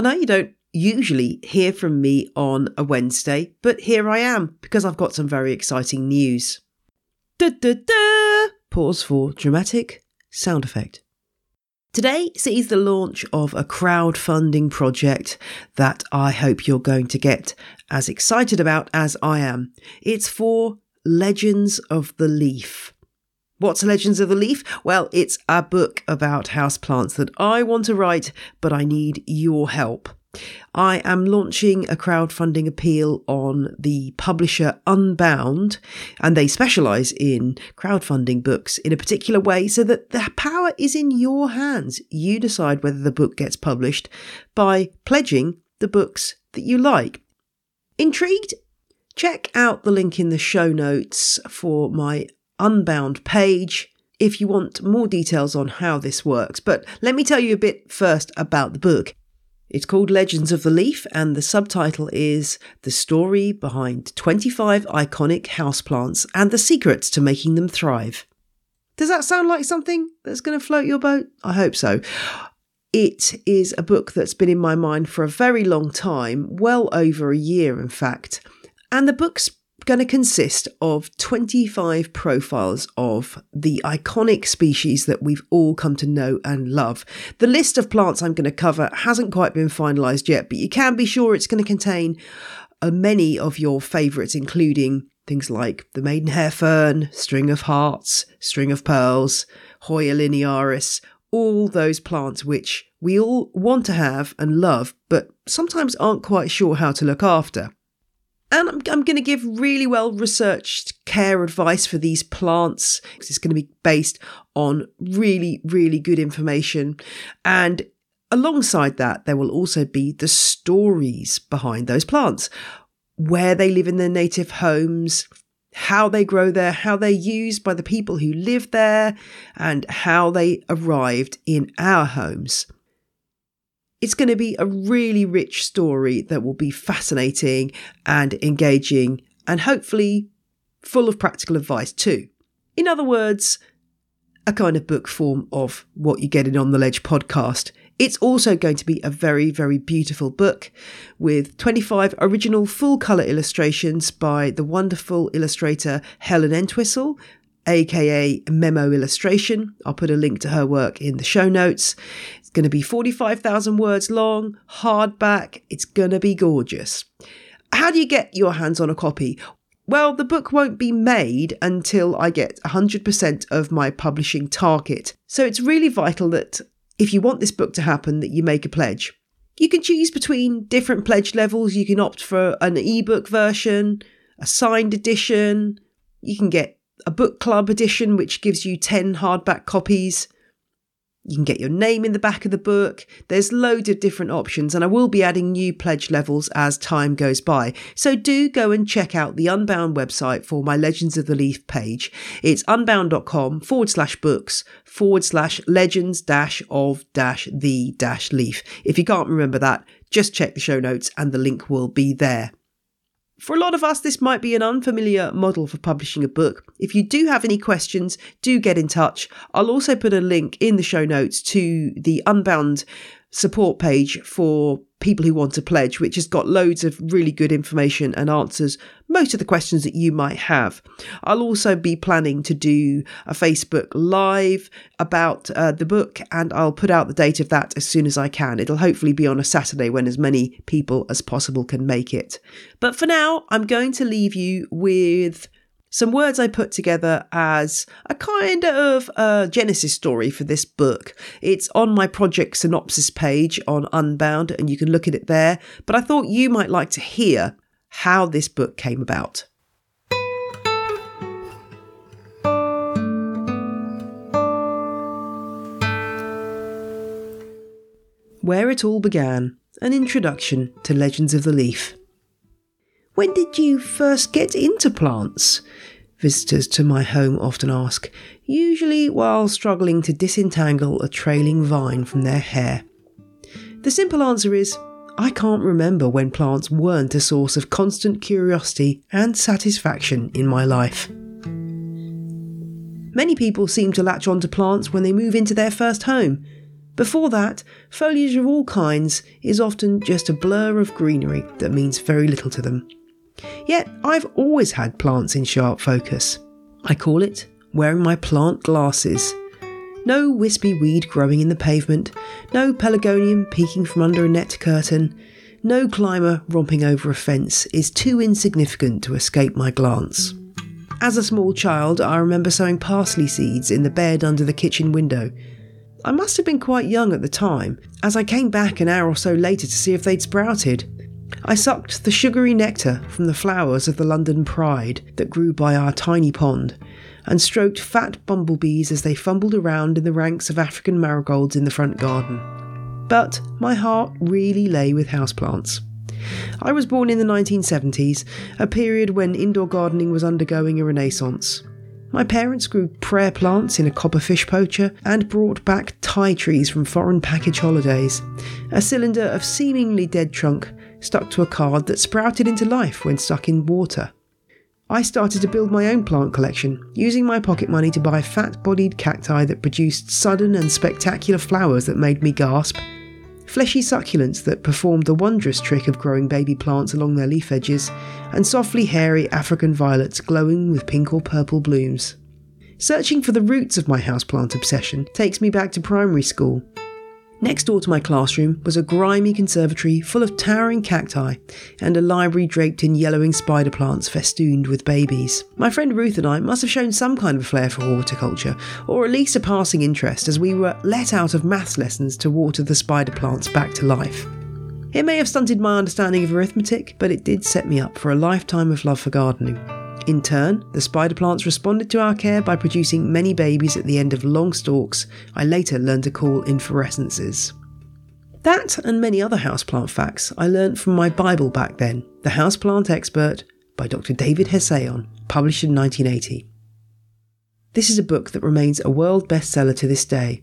I know you don't usually hear from me on a Wednesday, but here I am because I've got some very exciting news. Da da da! Pause for dramatic sound effect. Today sees the launch of a crowdfunding project that I hope you're going to get as excited about as I am. It's for Legends of the Leaf. What's Legends of the Leaf? Well, it's a book about houseplants that I want to write, but I need your help. I am launching a crowdfunding appeal on the publisher Unbound, and they specialize in crowdfunding books in a particular way so that the power is in your hands. You decide whether the book gets published by pledging the books that you like. Intrigued? Check out the link in the show notes for my Unbound page if you want more details on how this works. But let me tell you a bit first about the book. It's called Legends of the Leaf, and the subtitle is The Story Behind 25 Iconic Houseplants and the Secrets to Making Them Thrive. Does that sound like something that's going to float your boat? I hope so. It is a book that's been in my mind for a very long time, well over a year, in fact. And the book's going to consist of 25 profiles of the iconic species that we've all come to know and love. The list of plants I'm going to cover hasn't quite been finalised yet, but you can be sure it's going to contain uh, many of your favourites, including things like the maidenhair fern, string of hearts, string of pearls, Hoya linearis, all those plants which we all want to have and love, but sometimes aren't quite sure how to look after. And I'm, I'm going to give really well researched care advice for these plants. Because it's going to be based on really, really good information. And alongside that, there will also be the stories behind those plants, where they live in their native homes, how they grow there, how they're used by the people who live there, and how they arrived in our homes. It's going to be a really rich story that will be fascinating and engaging and hopefully full of practical advice too. In other words, a kind of book form of what you get in On the Ledge podcast. It's also going to be a very, very beautiful book with 25 original full colour illustrations by the wonderful illustrator Helen Entwistle, aka Memo Illustration. I'll put a link to her work in the show notes. It's going to be 45,000 words long, hardback. It's going to be gorgeous. How do you get your hands on a copy? Well, the book won't be made until I get 100% of my publishing target. So it's really vital that if you want this book to happen that you make a pledge. You can choose between different pledge levels. You can opt for an ebook version, a signed edition. You can get a book club edition which gives you 10 hardback copies. You can get your name in the back of the book. There's loads of different options, and I will be adding new pledge levels as time goes by. So do go and check out the Unbound website for my Legends of the Leaf page. It's unbound.com forward slash books forward slash legends dash of dash the dash leaf. If you can't remember that, just check the show notes and the link will be there. For a lot of us, this might be an unfamiliar model for publishing a book. If you do have any questions, do get in touch. I'll also put a link in the show notes to the Unbound support page for people who want to pledge, which has got loads of really good information and answers most of the questions that you might have. I'll also be planning to do a Facebook Live about uh, the book, and I'll put out the date of that as soon as I can. It'll hopefully be on a Saturday when as many people as possible can make it. But for now, I'm going to leave you with some words I put together as a kind of uh, genesis story for this book. It's on my project synopsis page on Unbound, and you can look at it there. But I thought you might like to hear how this book came about. Where It All Began An Introduction to Legends of the Leaf. When did you first get into plants? Visitors to my home often ask, usually while struggling to disentangle a trailing vine from their hair. The simple answer is I can't remember when plants weren't a source of constant curiosity and satisfaction in my life. Many people seem to latch onto plants when they move into their first home. Before that, foliage of all kinds is often just a blur of greenery that means very little to them. Yet I've always had plants in sharp focus. I call it wearing my plant glasses. No wispy weed growing in the pavement, no pelargonium peeking from under a net curtain, no climber romping over a fence is too insignificant to escape my glance. As a small child, I remember sowing parsley seeds in the bed under the kitchen window. I must have been quite young at the time, as I came back an hour or so later to see if they'd sprouted. I sucked the sugary nectar from the flowers of the London Pride that grew by our tiny pond, and stroked fat bumblebees as they fumbled around in the ranks of African marigolds in the front garden. But my heart really lay with houseplants. I was born in the 1970s, a period when indoor gardening was undergoing a renaissance. My parents grew prayer plants in a copperfish poacher and brought back ti trees from foreign package holidays, a cylinder of seemingly dead trunk stuck to a card that sprouted into life when stuck in water. I started to build my own plant collection, using my pocket money to buy fat bodied cacti that produced sudden and spectacular flowers that made me gasp, fleshy succulents that performed the wondrous trick of growing baby plants along their leaf edges, and softly hairy African violets glowing with pink or purple blooms. Searching for the roots of my houseplant obsession takes me back to primary school, Next door to my classroom was a grimy conservatory full of towering cacti and a library draped in yellowing spider plants festooned with babies. My friend Ruth and I must have shown some kind of flair for horticulture, or at least a passing interest, as we were let out of maths lessons to water the spider plants back to life. It may have stunted my understanding of arithmetic, but it did set me up for a lifetime of love for gardening. In turn, the spider plants responded to our care by producing many babies at the end of long stalks I later learned to call inflorescences. That and many other houseplant facts I learned from my Bible back then, The Houseplant Expert by Dr. David Hessayon, published in 1980. This is a book that remains a world bestseller to this day.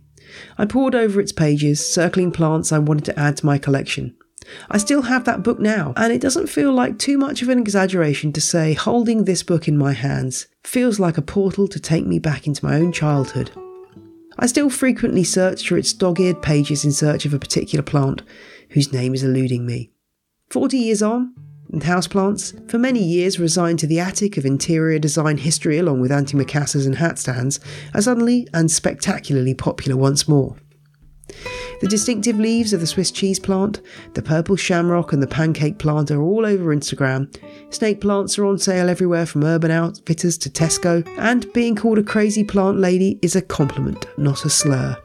I pored over its pages, circling plants I wanted to add to my collection. I still have that book now, and it doesn't feel like too much of an exaggeration to say holding this book in my hands feels like a portal to take me back into my own childhood. I still frequently search through its dog eared pages in search of a particular plant whose name is eluding me. Forty years on, and houseplants, for many years resigned to the attic of interior design history along with antimacassars and hat stands, are suddenly and spectacularly popular once more. The distinctive leaves of the Swiss cheese plant, the purple shamrock, and the pancake plant are all over Instagram. Snake plants are on sale everywhere from Urban Outfitters to Tesco, and being called a crazy plant lady is a compliment, not a slur.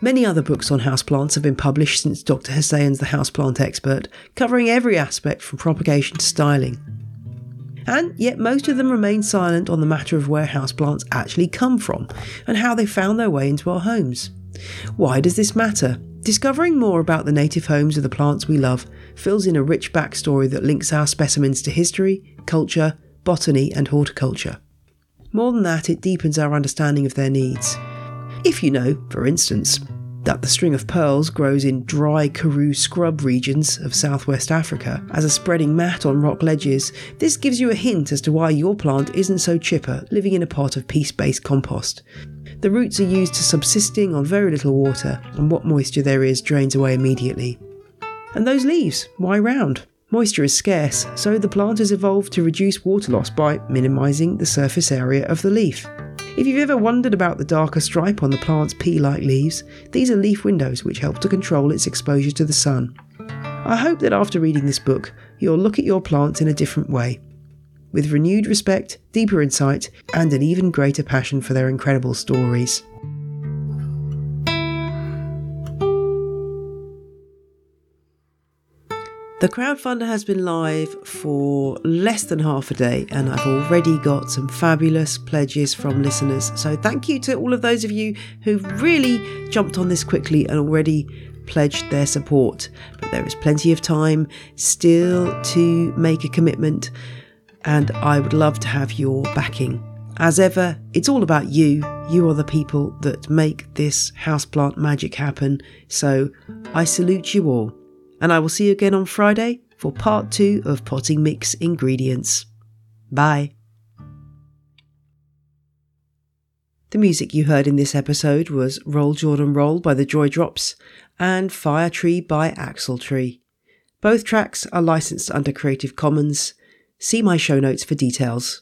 Many other books on houseplants have been published since Dr. Hessayon's The Houseplant Expert, covering every aspect from propagation to styling. And yet, most of them remain silent on the matter of where houseplants actually come from and how they found their way into our homes. Why does this matter? Discovering more about the native homes of the plants we love fills in a rich backstory that links our specimens to history, culture, botany, and horticulture. More than that, it deepens our understanding of their needs. If you know, for instance, that the string of pearls grows in dry Karoo scrub regions of southwest Africa as a spreading mat on rock ledges, this gives you a hint as to why your plant isn't so chipper living in a pot of peace based compost. The roots are used to subsisting on very little water, and what moisture there is drains away immediately. And those leaves, why round? Moisture is scarce, so the plant has evolved to reduce water loss by minimising the surface area of the leaf. If you've ever wondered about the darker stripe on the plant's pea like leaves, these are leaf windows which help to control its exposure to the sun. I hope that after reading this book, you'll look at your plants in a different way with renewed respect, deeper insight, and an even greater passion for their incredible stories. The crowdfunder has been live for less than half a day, and I've already got some fabulous pledges from listeners. So, thank you to all of those of you who've really jumped on this quickly and already pledged their support. But there is plenty of time still to make a commitment and I would love to have your backing. As ever, it's all about you. You are the people that make this houseplant magic happen. So I salute you all. And I will see you again on Friday for part two of Potting Mix Ingredients. Bye. The music you heard in this episode was Roll Jordan Roll by the Joy Drops and Fire Tree by Axle Tree. Both tracks are licensed under Creative Commons. See my show notes for details.